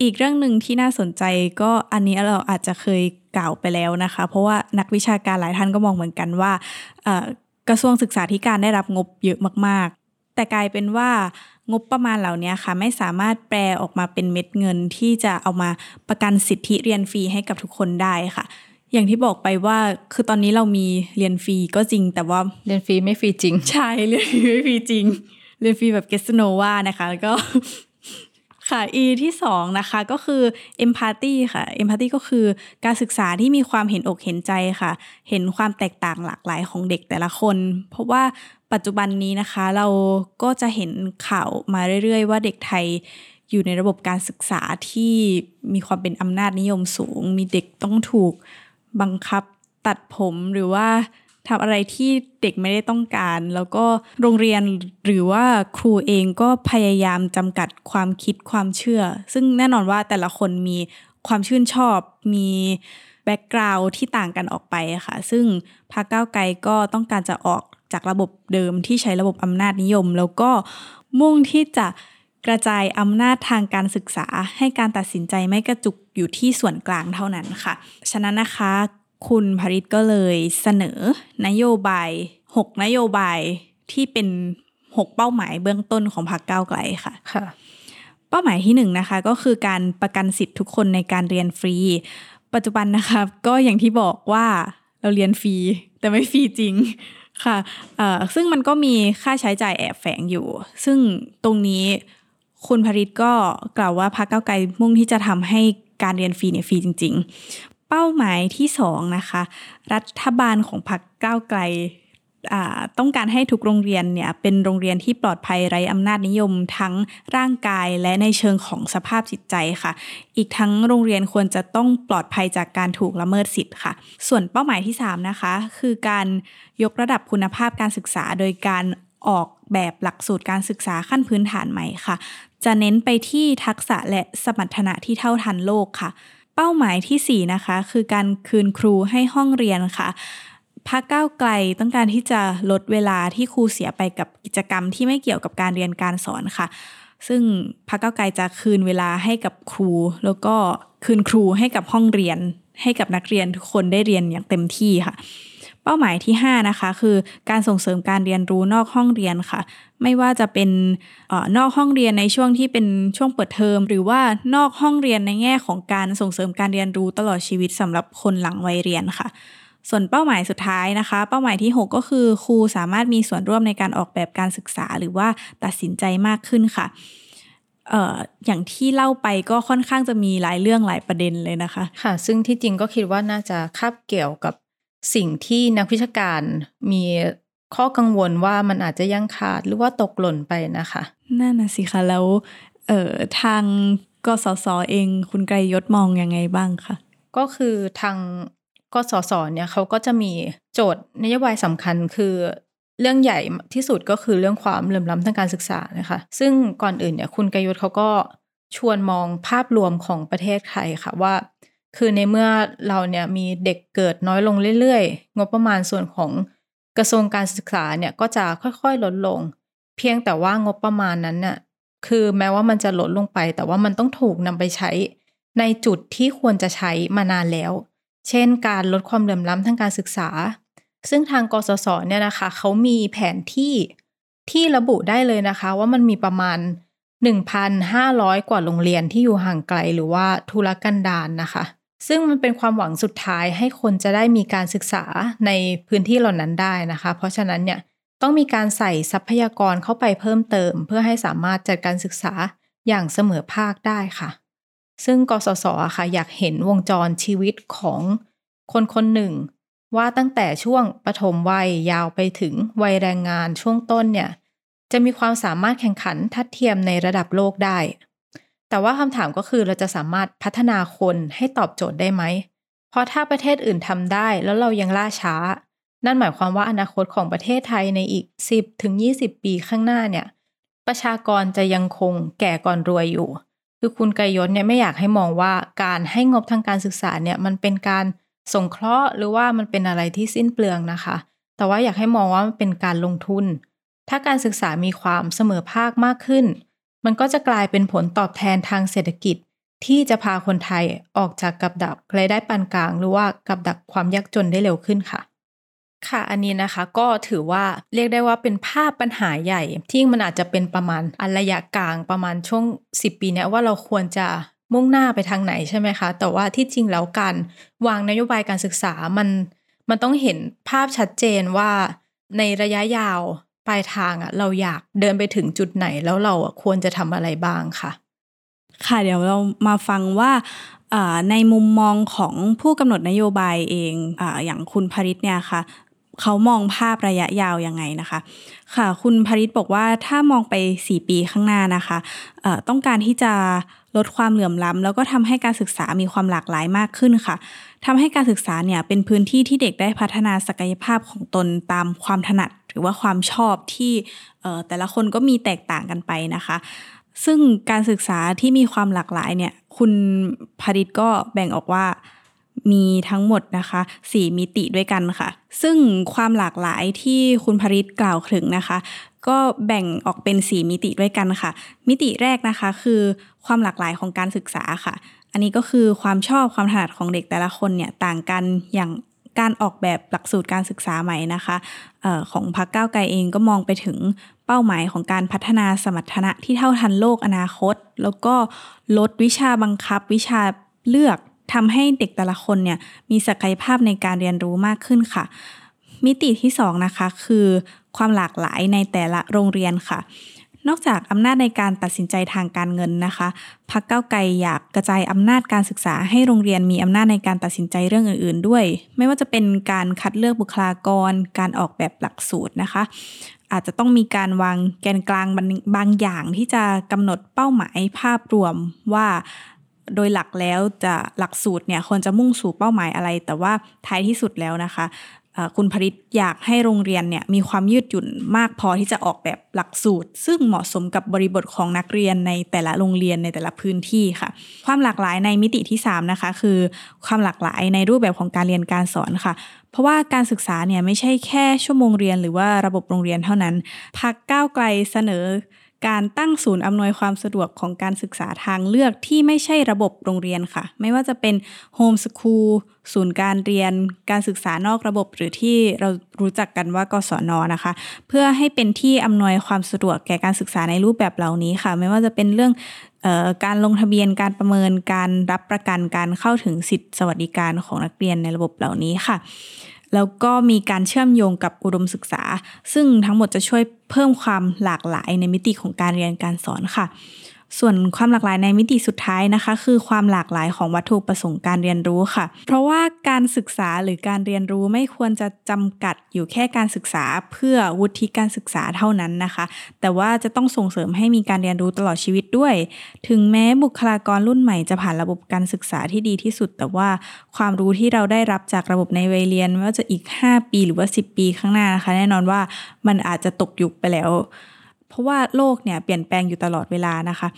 อีกเรื่องหนึ่งที่น่าสนใจก็อันนี้เราอาจจะเคยกล่าวไปแล้วนะคะ เพราะว่านักวิชาการหลายท่านก็มองเหมือนกันว่ากระทรวงศึกษาธิการได้รับงบเยอะมากๆ แต่กลายเป็นว่างบประมาณเหล่านี้ค่ะ ไม่สามารถแปลออกมาเป็นเม็ดเงินที่จะเอามาประกันสิทธิเรียนฟรีให้กับทุกคนได้ค่ะ อย่างที่บอกไปว่าคือตอนนี้เรามีเรียนฟรีก็จริง แต่ว่าเรียนฟรีไม่ฟรีจริง ใช่เรียนฟรีไม่ฟรีจริง เรียนฟรีแบบเกสโนวานะคะ แล้วก็ค่ะ E ที่สองนะคะก็คือ empathy ค่ะ empathy ก็คือการศึกษาที่มีความเห็นอกเห็นใจค่ะ เห็นความแตกต่างหลากหลายของเด็กแต่ละคน เพราะว่าปัจจุบันนี้นะคะเราก็จะเห็นข่าวมาเรื่อย ๆ ว่าเด็กไทยอยู่ในระบบการศึกษาที่มีความเป็นอำนาจนิยมสูง มีเด็กต้องถูกบังคับตัดผมหรือว่า ทำอะไรที่เด็กไม่ได้ต้องการ แล้วก็โรงเรียนหรือว่าครูเองก็พยายามจำกัดความคิดความเชื่อ ซึ่งแน่นอนว่าแต่ละคนมีความชื่นชอบมีแบ็กกราวด์ที่ต่างกันออกไปค่ะ ซึ่งพรรคก้าวไกลก็ต้องการจะออกจากระบบเดิมที่ใช้ระบบอำนาจนิยม แล้วก็มุ่งที่จะกระจายอำนาจทางการศึกษาให้การตัดสินใจไม่กระจุกอยู่ที่ส่วนกลางเท่านั้นค่ะ ฉะนั้นนะคะ คุณภริตก็เลยเสนอนโยบาย 6 นโยบายที่เป็น 6 เป้าหมายเบื้องต้นของพรรคก้าวไกลค่ะค่ะ เป้าหมายที่1นนะคะก็คือการประกันสิทธิ์ทุกคนในการเรียนฟรี ปัจจุบันนะคะก็อย่างที่บอกว่าเราเรียนฟรี แต่ไม่ฟรีจริงค่ะซึ่งมันก็มีค่าใช้จ่ายแอบแฝงอยู่ ซึ่งตรงนี้คุณภริตก็กล่าวว่าพรรคก้าวไกลมุ่งที่จะทำให้การเรียนฟรีเนี่ยฟรีจริง เป้าหมายที่สองนะคะ รัฐบาลของพรรคก้าวไกลต้องการให้ทุกโรงเรียนเนี่ยเป็นโรงเรียนที่ปลอดภัยไร้อำนาจนิยมทั้งร่างกายและในเชิงของสภาพจิตใจค่ะ อีกทั้งโรงเรียนควรจะต้องปลอดภัยจากการถูกละเมิดสิทธิ์ค่ะ ส่วนเป้าหมายที่ 3 นะคะ คือการยกระดับคุณภาพการศึกษา โดยการออกแบบหลักสูตรการศึกษาขั้นพื้นฐานใหม่ค่ะ จะเน้นไปที่ทักษะและสมรรถนะที่เท่าทันโลกค่ะ เป้าหมายที่ 4 นะคะ คือการคืนครูให้ห้องเรียนค่ะพักก้าวไกลต้องการที่จะลดเวลาที่ครูเสียไปกับกิจกรรมที่ไม่เกี่ยวกับการเรียนการสอนค่ะ ซึ่งพักก้าวไกลจะคืนเวลาให้กับครู แล้วก็คืนครูให้กับห้องเรียน ให้กับนักเรียนทุกคนได้เรียนอย่างเต็มที่ค่ะ เป้าหมายที่ 5 นะคะ คือการส่งเสริมการเรียนรู้นอกห้องเรียนค่ะ ไม่ว่าจะเป็นออนอกห้องเรียนในช่วงที่เป็นช่วงเปิดเทอม หรือว่านอกห้องเรียนในแง่ของการส่งเสริมการเรียนรู้ตลอดชีวิตสำหรับคนหลังวัยเรียนค่ะ ส่วนเป้าหมายสุดท้ายนะคะ เป้าหมายที่ 6 ก็คือครูสามารถมีส่วนร่วมในการออกแบบการศึกษา หรือว่าตัดสินใจมากขึ้นค่ะอออย่างที่เล่าไปก็ค่อนข้างจะมีหลายเรื่องหลายประเด็นเลยนะคะ ค่ะ ซึ่งที่จริงก็คิดว่าน่าจะคาบเกี่ยวกับ สิ่งที่นักวิชาการมีข้อกังวลว่ามันอาจจะยังขาดหรือว่าตกหล่นไปนะคะนั่นนะสิคะแล้วเอ่อทางกสศอเองคุณไกรยศมองยังไงบ้างคะก็คือทางกสศเนี่ยเขาก็จะมีโจทย์นโยบายสำคัญคือเรื่องใหญ่ที่สุดก็คือเรื่องความเหลื่อมล้ำทางการศึกษานะคะ ซึ่งก่อนอื่นเนี่ยคุณกยุทธเขาก็ชวนมองภาพรวมของประเทศไทยค่ะว่า คือในเมื่อเราเนี่ยมีเด็กเกิดน้อยลงเรื่อยๆ งบประมาณส่วนของกระทรวงการศึกษาเนี่ยก็จะค่อยๆลดลง เพียงแต่ว่างบประมาณนั้นน่ะคือแม้ว่ามันจะลดลงไป แต่ว่ามันต้องถูกนำไปใช้ ในจุดที่ควรจะใช้มานานแล้ว เช่น การลดความเหลื่อมล้ำทางการศึกษา ซึ่งทางกสศเนี่ยนะคะเขามีแผนที่ที่ระบุได้เลยนะคะ ว่ามันมีประมาณ 1,500 กว่าโรงเรียนที่อยู่ห่างไกลหรือว่าทุรกันดารนนะคะ ซึ่งมันเป็นความหวังสุดท้ายให้คนจะได้มีการศึกษาในพื้นที่เหล่านั้นได้นะคะ เพราะฉะนั้นเนี่ยต้องมีการใส่ทรัพยากรเข้าไปเพิ่มเติม เพื่อให้สามารถจัดการศึกษาอย่างเสมอภาคได้ค่ะ ซึ่งกสศค่ะอยากเห็นวงจรชีวิตของคนคนหนึ่ง ว่าตั้งแต่ช่วงปฐมวัยยาวไปถึงวัยแรงงานช่วงต้นเนี่ยจะมีความสามารถแข่งขันทัดเทียมในระดับโลกได้ แต่ว่าคำถามก็คือเราจะสามารถพัฒนาคนให้ตอบโจทย์ได้ไหม เพราะถ้าประเทศอื่นทำได้แล้วเรายังล่าช้า นั่นหมายความว่าอนาคตของประเทศไทยในอีก 10ถึง20 ปีข้างหน้าเนี่ย ประชากรจะยังคงแก่ก่อนรวยอยู่ คือคุณไกยศเนี่ยไม่อยากให้มองว่าการให้งบทางการศึกษาเนี่ยมันเป็นการสงเคราะห์หรือว่ามันเป็นอะไรที่สิ้นเปลืองนะคะ แต่ว่าอยากให้มองว่ามันเป็นการลงทุน ถ้าการศึกษามีความเสมอภาคมากขึ้น มันก็จะกลายเป็นผลตอบแทนทางเศรษฐกิจ ที่จะพาคนไทยออกจากกับดักรายได้ปานกลาง หรือว่ากับดักความยากจนได้เร็วขึ้นค่ะ ค่ะอันนี้นะคะก็ถือว่าเรียกได้ว่าเป็นภาพปัญหาใหญ่ ที่มันอาจจะเป็นประมาณอันระยะกลางประมาณช่วง 10 ปีนี้ว่าเราควรจะมุ่งหน้าไปทางไหนใช่ไหมคะ แต่ว่าที่จริงแล้วการวางนโยบายการศึกษามันมันต้องเห็นภาพชัดเจนว่าในระยะยาว ปลายทางอะเราอยากเดินไปถึงจุดไหนแล้วเราควรจะทำอะไรบ้างค่ะ ค่ะเดี๋ยวเรามาฟังว่าในมุมมองของผู้กำหนดนโยบายเองออย่างคุณภริษเนี่ยค่ะเขามองภาพระยะยาวยังไงนะคะ ค่ะ คุณภริษบอกว่าถ้ามองไป 4 ปีข้างหน้านะคะต้องการที่จะลดความเหลื่อมล้ำแล้วก็ทำให้การศึกษามีความหลากหลายมากขึ้นค่ะ ทำให้การศึกษาเนี่ยเป็นพื้นที่ที่เด็กได้พัฒนาศักยภาพของตนตามความถนัดหรือว่าความชอบที่แต่ละคนก็มีแตกต่างกันไปนะคะ ซึ่งการศึกษาที่มีความหลากหลายเนี่ยคุณภริษก็แบ่งออกว่ามีทั้งหมดนะคะ 4 มิติด้วยกันค่ะ ซึ่งความหลากหลายที่คุณภริษกล่าวถึงนะคะ ก็แบ่งออกเป็น 4 มิติด้วยกันค่ะ มิติแรกนะคะคือความหลากหลายของการศึกษาค่ะ อันนี้ก็คือความชอบความถนัดของเด็กแต่ละคนเนี่ยต่างกันอย่างการออกแบบหลักสูตรการศึกษาใหม่นะคะออของพรรคก้าวไกลเองก็มองไปถึงเป้าหมายของการพัฒนาสมรรถนะที่เท่าทันโลกอนาคต แล้วก็ลดวิชาบังคับ วิชาเลือกทำให้เด็กแต่ละคนเนี่ยมีศักยภาพในการเรียนรู้มากขึ้นค่ะ มิติที่2นะคะคือ ความหลากหลายในแต่ละโรงเรียนค่ะ นอกจากอำนาจในการตัดสินใจทางการเงินนะคะพักเก้าไกลอยากกระจายอำนาจการศึกษาให้โรงเรียนมีอำนาจในการตัดสินใจเรื่องอื่น ๆ ด้วย ไม่ว่าจะเป็นการคัดเลือกบุคลากร การออกแบบหลักสูตรนะคะ อาจจะต้องมีการวางแกนกลางบางอย่างที่จะกำหนดเป้าหมายภาพรวมว่าโดยหลักแล้วจะหลักสูตรเนี่ยควรจะมุ่งสู่เป้าหมายอะไร แต่ว่าท้ายที่สุดแล้วนะคะ คุณผลิตอยากให้โรงเรียนเนี่ยมีความยืดหยุ่นมากพอที่จะออกแบบหลักสูตร ซึ่งเหมาะสมกับบริบทของนักเรียนในแต่ละโรงเรียนในแต่ละพื้นที่ค่ะ ความหลากหลายในมิติที่ 3 นะคะ คือความหลากหลายในรูปแบบของการเรียนการสอนค่ะ เพราะว่าการศึกษาเนี่ยไม่ใช่แค่ชั่วโมงเรียนหรือว่าระบบโรงเรียนเท่านั้นพักก้าวไกลเสนอ การตั้งศูนย์อำนวยความสะดวกของการศึกษาทางเลือกที่ไม่ใช่ระบบโรงเรียนค่ะ ไม่ว่าจะเป็นโฮมสคูลศูนย์การเรียน การศึกษานอกระบบ หรือที่เรารู้จักกันว่ากศนนะคะ เพื่อให้เป็นที่อำนวยความสะดวกแก่การศึกษาในรูปแบบเหล่านี้ค่ะ ไม่ว่าจะเป็นเรื่องออการลงทะเบียนการประเมินการรับประกันการเข้าถึงสิทธิสวัสดิการของนักเรียนในระบบเหล่านี้ค่ะ แล้วก็มีการเชื่อมโยงกับอุดมศึกษา ซึ่งทั้งหมดจะช่วยเพิ่มความหลากหลายในมิติของการเรียนการสอนค่ะ ส่วนความหลากหลายในมิติสุดท้ายนะคะ คือความหลากหลายของวัตถุประสงค์การเรียนรู้ค่ะ เพราะว่าการศึกษาหรือการเรียนรู้ไม่ควรจะจำกัดอยู่แค่การศึกษาเพื่อวุฒิการศึกษาเท่านั้นนะคะ แต่ว่าจะต้องส่งเสริมให้มีการเรียนรู้ตลอดชีวิตด้วย ถึงแม้บุคลากรรุ่นใหม่จะผ่านระบบการศึกษาที่ดีที่สุด แต่ว่าความรู้ที่เราได้รับจากระบบในวัยเรียนไม่ว่าจะอีก 5 ปีหรือว่า 10 ปีข้างหน้านะคะ แน่นอนว่ามันอาจจะตกยุคไปแล้ว เพราะว่าโลกเนี่ยเปลี่ยนแปลงอยู่ตลอดเวลานะคะ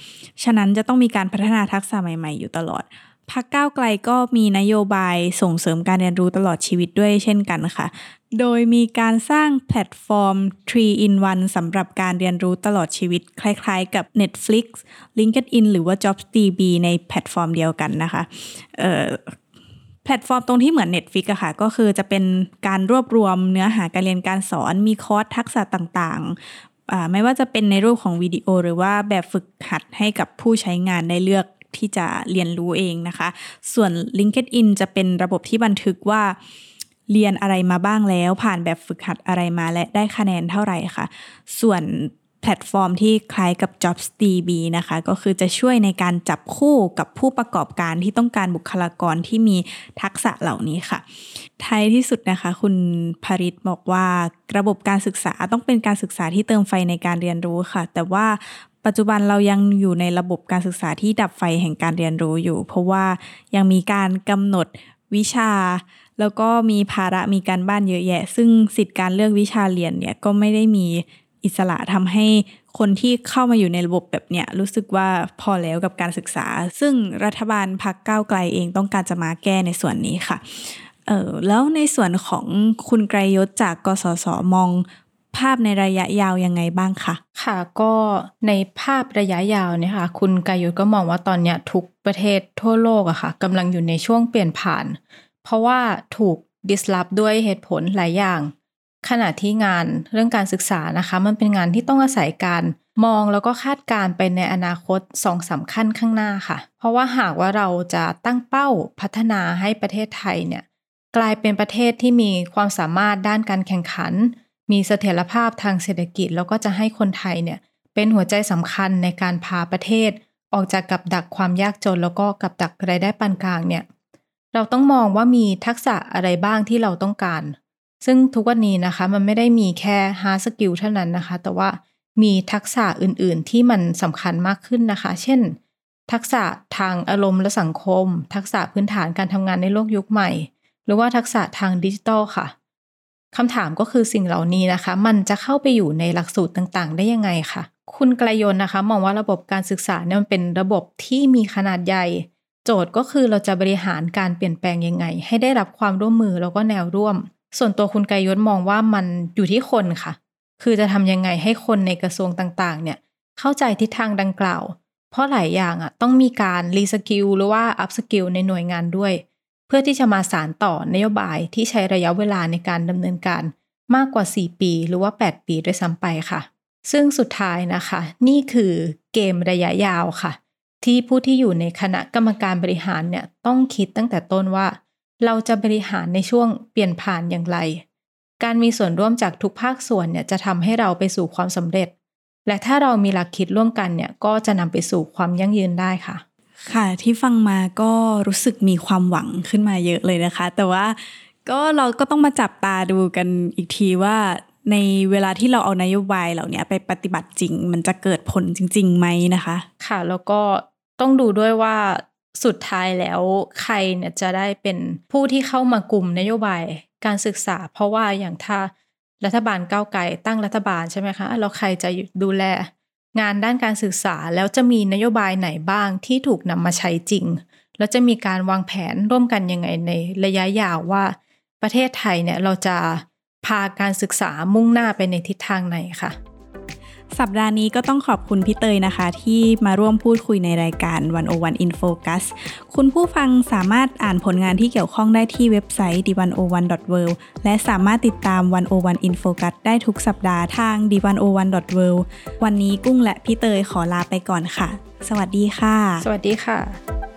ฉะนั้นจะต้องมีการพัฒนาทักษะใหม่ ๆ อยู่ตลอดพักก้าวไกลก็มีนโยบายส่งเสริมการเรียนรู้ตลอดชีวิตด้วยเช่นกันค่ะ โดยมีการสร้างแพลตฟอร์ม 3 in 1สำหรับการเรียนรู้ตลอดชีวิต คล้ายๆกับ Netflix LinkedIn หรือว่า JobsDB ในแพลตฟอร์มเดียวกันนะคะแพลตฟอร์มตรงที่เหมือน Netflix อะค่ะ ก็คือจะเป็นการรวบรวมเนื้อหาการเรียนการสอนมีคอร์สทักษะต่างๆ ไม่ว่าจะเป็นในรูปของวิดีโอ หรือว่าแบบฝึกหัดให้กับผู้ใช้งานได้เลือกที่จะเรียนรู้เองนะคะ ส่วน LinkedIn จะเป็นระบบที่บันทึกว่าเรียนอะไรมาบ้างแล้ว ผ่านแบบฝึกหัดอะไรมาและได้คะแนนเท่าไหร่ค่ะ ส่วน แพลตฟอร์มที่คล้ายกับ JobsDB นะคะ ก็คือจะช่วยในการจับคู่กับผู้ประกอบการที่ต้องการบุคลากรที่มีทักษะเหล่านี้ค่ะ ท้ายที่สุดนะคะ คุณภริตบอกว่าระบบการศึกษาต้องเป็นการศึกษาที่เติมไฟในการเรียนรู้ค่ะ แต่ว่าปัจจุบันเรายังอยู่ในระบบการศึกษาที่ดับไฟแห่งการเรียนรู้อยู่ เพราะว่ายังมีการกำหนดวิชา แล้วก็มีภาระมีการบ้านเยอะแยะ ซึ่งสิทธิการเลือกวิชาเรียนเนี่ยก็ไม่ได้มี อิสระทำให้คนที่เข้ามาอยู่ในระบบแบบเนี้ยรู้สึกว่าพอแล้วกับการศึกษา ซึ่งรัฐบาลพักก้าวไกลเองต้องการจะมาแก้ในส่วนนี้ค่ะเออแล้วในส่วนของคุณไกรยศจากกสศมองภาพในระยะยาวยังไงบ้างคะค่ะก็ในภาพระยะยาวเนี่ยค่ะคุณกายศก็มองว่าตอนเนี้ยทุกประเทศทั่วโลกอะค่ะกำลังอยู่ในช่วงเปลี่ยนผ่าน เพราะว่าถูกดิสลอฟด้วยเหตุผลหลายอย่าง ขณะที่งานเรื่องการศึกษานะคะ มันเป็นงานที่ต้องอาศัยการมองแล้วก็คาดการไปในอนาคตสองสาคัญข้างหน้าค่ะ เพราะว่าหากว่าเราจะตั้งเป้าพัฒนาให้ประเทศไทยเนี่ยกลายเป็นประเทศที่มีความสามารถด้านการแข่งขัน มีเสถียรภาพทางเศรษฐกิจ แล้วก็จะให้คนไทยเนี่ยเป็นหัวใจสำคัญในการพาประเทศ ออกจากกับดักความยากจน แล้วก็กับดักรายได้ปานกลางเนี่ยเราต้องมองว่ามีทักษะอะไรบ้างที่เราต้องการ ซึ่งทุกวันนี้นะคะมันไม่ได้มีแค่ hard skill เท่านั้นนะคะ แต่ว่ามีทักษะอื่นๆ ที่มันสำคัญมากขึ้นนะคะ เช่น ทักษะทางอารมณ์และสังคม ทักษะพื้นฐานการทำงานในโลกยุคใหม่ หรือว่าทักษะทางดิจิทัลค่ะคำถามก็คือสิ่งเหล่านี้นะคะ มันจะเข้าไปอยู่ในหลักสูตรต่างๆ ได้ยังไงคะคุณไกลยนนะคะ มองว่าระบบการศึกษาเนี่ยมันเป็นระบบที่มีขนาดใหญ่ โจทย์ก็คือเราจะบริหารการเปลี่ยนแปลงยังไง ให้ได้รับความร่วมมือแล้วก็แนวร่วม ส่วนตัวคุณไกยศมองว่ามันอยู่ที่คนค่ะ คือจะทำยังไงให้คนในกระทรวงต่างๆ เนี่ย เข้าใจทิศทางดังกล่าว เพราะหลายอย่างอะต้องมีการ reskill หรือว่า upskill ในหน่วยงานด้วย เพื่อที่จะมาสานต่อนโยบายที่ใช้ระยะเวลาในการดำเนินการมากกว่า 4 ปีหรือว่า 8 ปีด้วยซ้ำไปค่ะ ซึ่งสุดท้ายนะคะ นี่คือเกมระยะยาวค่ะ ที่ผู้ที่อยู่ในคณะกรรมการบริหารเนี่ยต้องคิดตั้งแต่ต้นว่า เราจะบริหารในช่วงเปลี่ยนผ่านอย่างไร การมีส่วนร่วมจากทุกภาคส่วนเนี่ยจะทำให้เราไปสู่ความสำเร็จ และถ้าเรามีหลักคิดร่วมกันเนี่ยก็จะนำไปสู่ความยั่งยืนได้ค่ะ ค่ะที่ฟังมาก็รู้สึกมีความหวังขึ้นมาเยอะเลยนะคะ แต่ว่าก็เราก็ต้องมาจับตาดูกันอีกทีว่าในเวลาที่เราเอานโยบายเหล่านี้ไปปฏิบัติจริง มันจะเกิดผลจริงๆไหมนะคะ ค่ะ แล้วก็ต้องดูด้วยว่า สุดท้ายแล้วใครเนี่ยจะได้เป็นผู้ที่เข้ามากลุ่มนโยบายการศึกษา เพราะว่าอย่างถ้ารัฐบาลก้าวไกลตั้งรัฐบาลใช่ไหมคะแล้วใครจะดูแล งานด้านการศึกษาแล้วจะมีนโยบายไหนบ้างที่ถูกนำมาใช้จริง แล้วจะมีการวางแผนร่วมกันยังไงในระยะยาวว่า ประเทศไทยเนี่ยเราจะพาการศึกษามุ่งหน้าไปในทิศทางไหนค่ะ สัปดาห์นี้ก็ต้องขอบคุณพี่เตยนะคะ ที่มาร่วมพูดคุยในรายการ 101 in focus คุณผู้ฟังสามารถอ่านผลงานที่เกี่ยวข้องได้ที่เว็บไซต์ d101.world และสามารถติดตาม 101 in focus ได้ทุกสัปดาห์ทาง d101.world วันนี้กุ้งและพี่เตยขอลาไปก่อนค่ะ สวัสดีค่ะ สวัสดีค่ะ